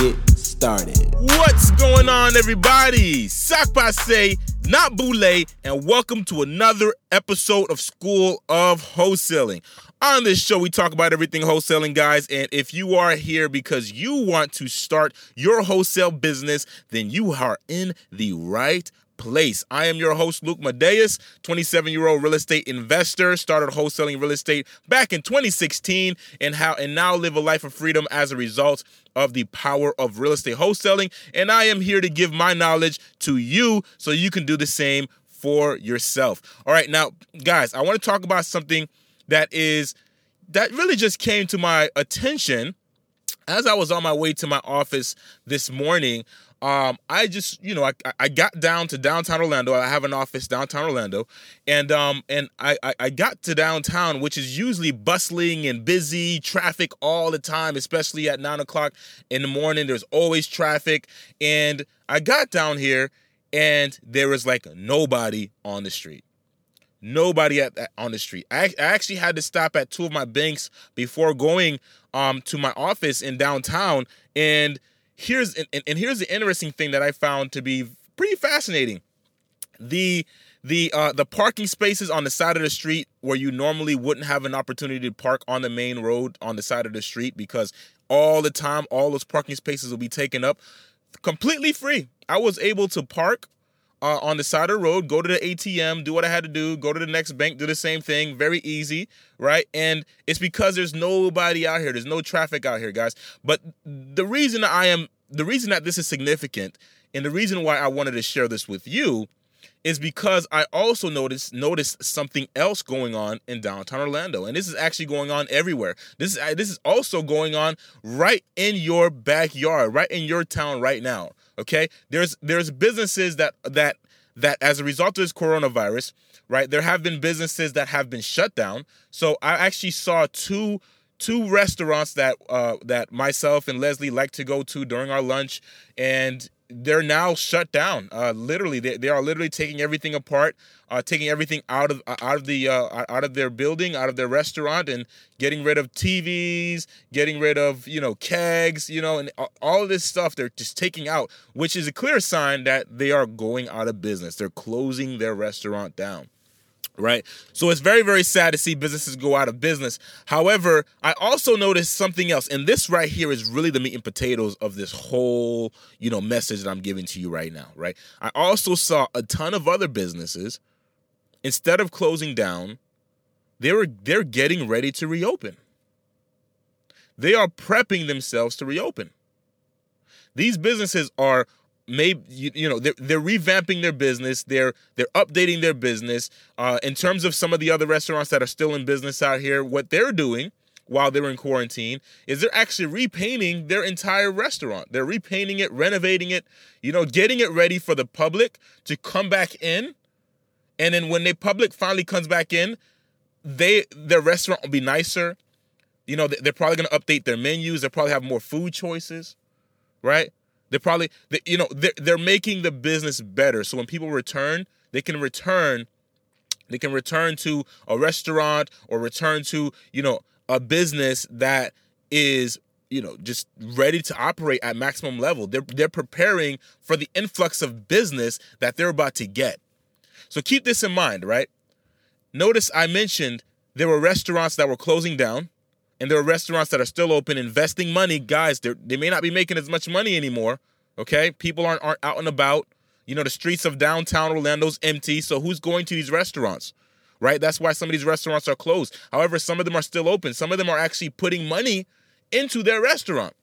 get started. What's going on, everybody? Sac Passe, not Boule, and welcome to another episode of School of Wholesaling. On this show, we talk about everything wholesaling, guys. And if you are here because you want to start your wholesale business, then you are in the right place. I am your host, Luc Madeus, 27 year old real estate investor, started wholesaling real estate back in 2016 and how and now live a life of freedom as a result of the power of real estate wholesaling. And I am here to give my knowledge to you so you can do the same for yourself. All right, now, guys, I want to talk about something that is that really just came to my attention as I was on my way to my office this morning um, I just, you know, I, I got down to downtown Orlando. I have an office downtown Orlando, and um, and I, I got to downtown, which is usually bustling and busy, traffic all the time, especially at nine o'clock in the morning. There's always traffic, and I got down here, and there was like nobody on the street nobody at, at, on the street. I, I, actually had to stop at two of my banks before going um, to my office in downtown, and here's and, and here's the interesting thing that I found to be pretty fascinating. The the uh, the parking spaces on the side of the street where you normally wouldn't have an opportunity to park on the main road on the side of the street because all the time all those parking spaces will be taken up completely free. I was able to park uh, on the side of the road, go to the ATM, do what I had to do, go to the next bank, do the same thing. Very easy, right? And it's because there's nobody out here. There's no traffic out here, guys. But the reason I am, the reason that this is significant, and the reason why I wanted to share this with you, is because I also noticed noticed something else going on in downtown Orlando, and this is actually going on everywhere. This is this is also going on right in your backyard, right in your town right now. Okay, there's there's businesses that that that as a result of this coronavirus, right? There have been businesses that have been shut down. So I actually saw two two restaurants that uh, that myself and Leslie like to go to during our lunch, and they're now shut down. Uh, literally, they, they are literally taking everything apart, uh, taking everything out of uh, out of the uh, out of their building, out of their restaurant, and getting rid of TVs, getting rid of you know kegs, you know, and all of this stuff. They're just taking out, which is a clear sign that they are going out of business. They're closing their restaurant down right? So it's very, very sad to see businesses go out of business. However, I also noticed something else, and this right here is really the meat and potatoes of this whole, you know, message that I'm giving to you right now, right? I also saw a ton of other businesses instead of closing down, they were they're getting ready to reopen. They are prepping themselves to reopen. These businesses are maybe you, you know they're, they're revamping their business. They're they're updating their business uh, in terms of some of the other restaurants that are still in business out here what they're doing while they're in quarantine is they're actually repainting their entire restaurant. They're repainting it renovating it you know getting it ready for the public to come back in. And then when the public finally comes back in they their restaurant will be nicer. You know they're probably going to update their menus. They'll probably have more food choices right they're probably, they, you know, they're, they're making the business better. So when people return, they can return, they can return to a restaurant or return to, you know, a business that is you know just ready to operate at maximum level. They're they're preparing for the influx of business that they're about to get. So keep this in mind right? Notice i mentioned there were restaurants that were closing down and there are restaurants that are still open investing money. Guys they may not be making as much money anymore okay? People aren't, aren't out and about. You know the streets of downtown orlando's empty so who's going to these restaurants right? That's why some of these restaurants are closed. However some of them are still open. Some of them are actually putting money into their restaurant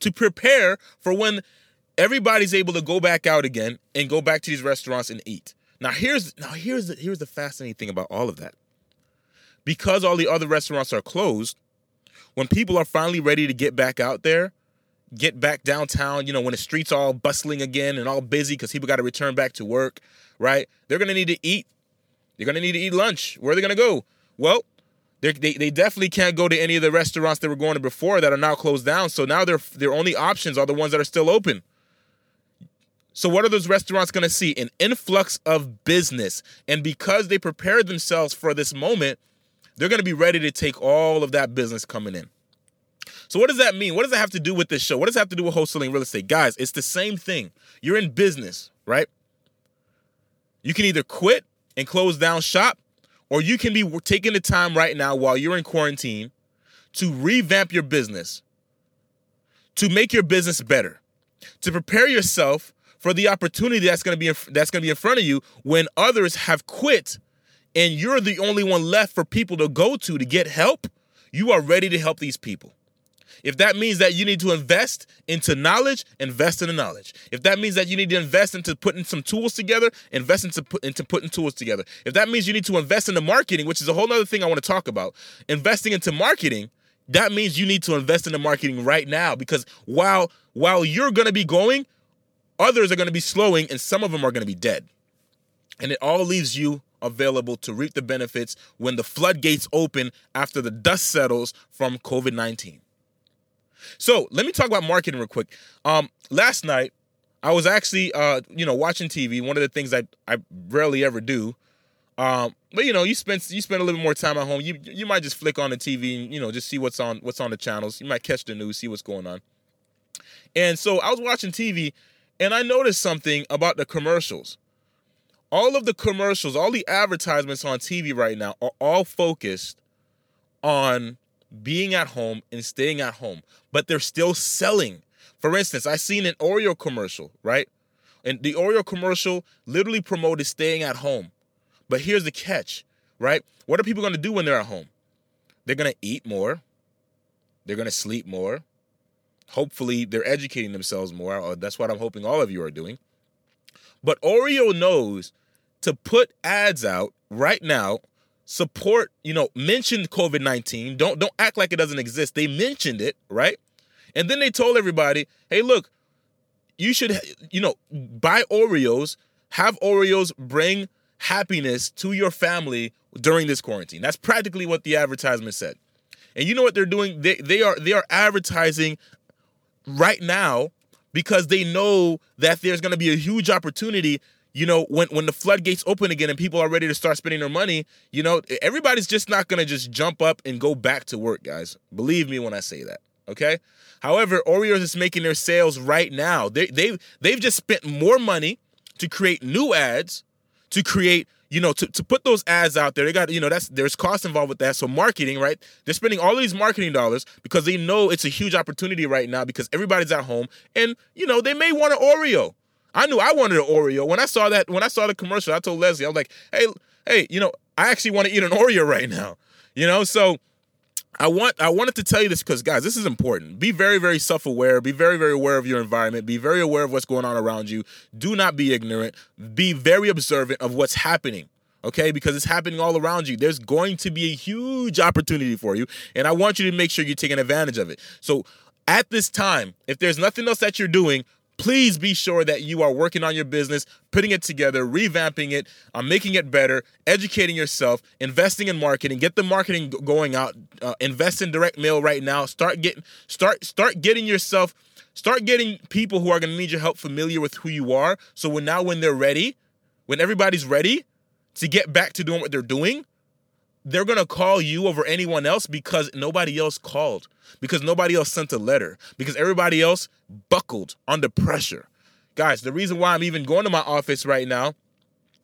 to prepare for when everybody's able to go back out again and go back to these restaurants and eat. Now here's now here's the, here's the fascinating thing about all of that because all the other restaurants are closed, when people are finally ready to get back out there, get back downtown, you know, when the streets all bustling again and all busy because people got to return back to work, right? They're gonna need to eat. They're gonna need to eat lunch. Where are they gonna go? Well, they they definitely can't go to any of the restaurants they were going to before that are now closed down. So now their their only options are the ones that are still open. So what are those restaurants going to see? An influx of business, and because they prepared themselves for this moment, they're going to be ready to take all of that business coming in. So what does that mean? What does that have to do with this show? What does that have to do with wholesaling real estate? Guys, it's the same thing. You're in business, right? You can either quit and close down shop or you can be taking the time right now while you're in quarantine to revamp your business, to make your business better, to prepare yourself for the opportunity that's going to be in, that's going to be in front of you when others have quit and you're the only one left for people to go to to get help. You are ready to help these people. If that means that you need to invest into knowledge, invest in the knowledge. If that means that you need to invest into putting some tools together, invest into, put, into putting tools together. If that means you need to invest into marketing, which is a whole other thing I want to talk about, investing into marketing, that means you need to invest into marketing right now because while while you're going to be going, others are going to be slowing and some of them are going to be dead. And it all leaves you available to reap the benefits when the floodgates open after the dust settles from COVID 19. So let me talk about marketing real quick. Um, last night, I was actually, uh, you know, watching TV. One of the things I I rarely ever do. Um, but you know, you spend you spend a little bit more time at home. You you might just flick on the TV and you know just see what's on what's on the channels. You might catch the news, see what's going on. And so I was watching TV, and I noticed something about the commercials. All of the commercials, all the advertisements on TV right now are all focused on being at home and staying at home, but they're still selling. For instance, I seen an Oreo commercial, right? And the Oreo commercial literally promoted staying at home. But here's the catch, right? What are people going to do when they're at home? They're going to eat more. They're going to sleep more. Hopefully, they're educating themselves more. That's what I'm hoping all of you are doing. But Oreo knows to put ads out right now support, you know, mentioned COVID-19. Don't don't act like it doesn't exist. They mentioned it, right? And then they told everybody, "Hey, look, you should you know, buy Oreos, have Oreos bring happiness to your family during this quarantine." That's practically what the advertisement said. And you know what they're doing? They they are they are advertising right now because they know that there's going to be a huge opportunity you know, when when the floodgates open again and people are ready to start spending their money, you know, everybody's just not gonna just jump up and go back to work, guys. Believe me when I say that. Okay. However, Oreos is making their sales right now. They they they've just spent more money to create new ads, to create you know, to, to put those ads out there, they got, you know, that's there's cost involved with that. So marketing, right? They're spending all these marketing dollars because they know it's a huge opportunity right now because everybody's at home and you know, they may want an Oreo. I knew I wanted an Oreo. When I saw that, when I saw the commercial, I told Leslie, I was like, hey, hey, you know, I actually want to eat an Oreo right now. You know, so I want I wanted to tell you this because guys, this is important. Be very, very self-aware. Be very, very aware of your environment. Be very aware of what's going on around you. Do not be ignorant. Be very observant of what's happening. Okay, because it's happening all around you. There's going to be a huge opportunity for you, and I want you to make sure you're taking advantage of it. So, at this time, if there's nothing else that you're doing, please be sure that you are working on your business, putting it together, revamping it, uh, making it better, educating yourself, investing in marketing, get the marketing going out, uh, invest in direct mail right now. Start getting start start getting yourself start getting people who are going to need your help familiar with who you are. So when now when they're ready, when everybody's ready to get back to doing what they're doing, they're going to call you over anyone else because nobody else called, because nobody else sent a letter, because everybody else buckled under pressure. Guys, the reason why I'm even going to my office right now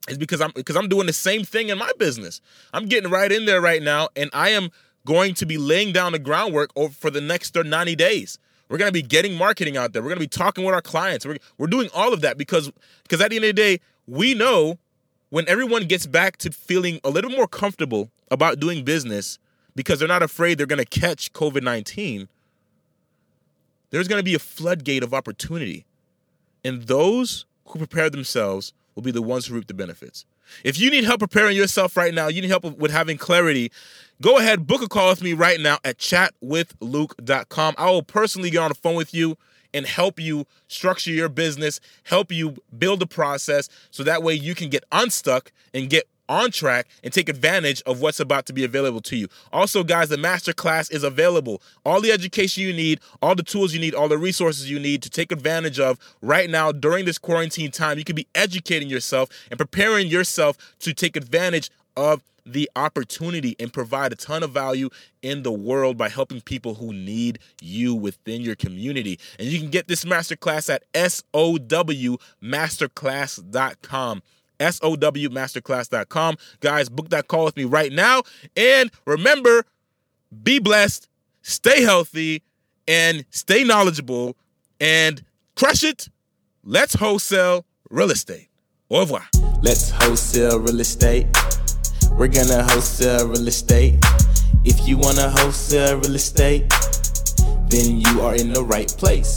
is because I'm because I'm doing the same thing in my business. I'm getting right in there right now and I am going to be laying down the groundwork over for the next 90 days. We're going to be getting marketing out there. We're going to be talking with our clients. We're, we're doing all of that because because at the end of the day, we know when everyone gets back to feeling a little more comfortable about doing business because they're not afraid they're going to catch COVID 19, there's going to be a floodgate of opportunity. And those who prepare themselves will be the ones who reap the benefits. If you need help preparing yourself right now, you need help with having clarity, go ahead, book a call with me right now at chatwithluke.com. I will personally get on the phone with you and help you structure your business, help you build a process so that way you can get unstuck and get on track and take advantage of what's about to be available to you. Also, guys, the masterclass is available. All the education you need, all the tools you need, all the resources you need to take advantage of right now during this quarantine time. You can be educating yourself and preparing yourself to take advantage of the opportunity and provide a ton of value in the world by helping people who need you within your community. And you can get this masterclass at SOWmasterclass.com. SOWmasterclass.com. Guys, book that call with me right now. And remember, be blessed, stay healthy, and stay knowledgeable, and crush it. Let's wholesale real estate. Au revoir. Let's wholesale real estate. We're gonna wholesale real estate. If you wanna wholesale real estate, then you are in the right place.